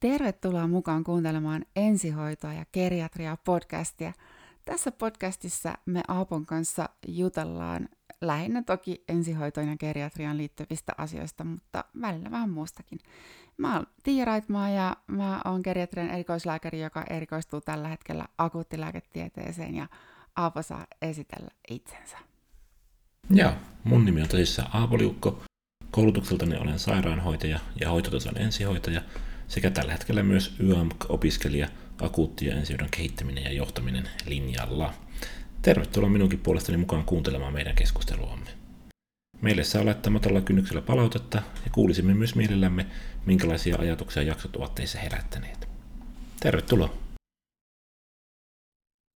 Tervetuloa mukaan kuuntelemaan ensihoitoa ja geriatriaa podcastia. Tässä podcastissa me Aapon kanssa jutellaan lähinnä toki ensihoitoon ja geriatriaan liittyvistä asioista, mutta välillä vähän muustakin. Mä oon Tiia Raitmaa ja mä oon geriatrian erikoislääkäri, joka erikoistuu tällä hetkellä akuuttilääketieteeseen ja Aapo saa esitellä itsensä. Joo, mun nimi on tosissaan Aapo Liukko. Koulutukseltani olen sairaanhoitaja ja hoitotason ensihoitaja sekä tällä hetkellä myös YAMK-opiskelija akuutti- ja ensihoidon kehittäminen ja johtaminen linjalla. Tervetuloa minunkin puolestani mukaan kuuntelemaan meidän keskusteluamme. Meille saa laittaa matalalla kynnyksellä palautetta ja kuulisimme myös mielellämme, minkälaisia ajatuksia jaksot ovat teissä herättäneet. Tervetuloa!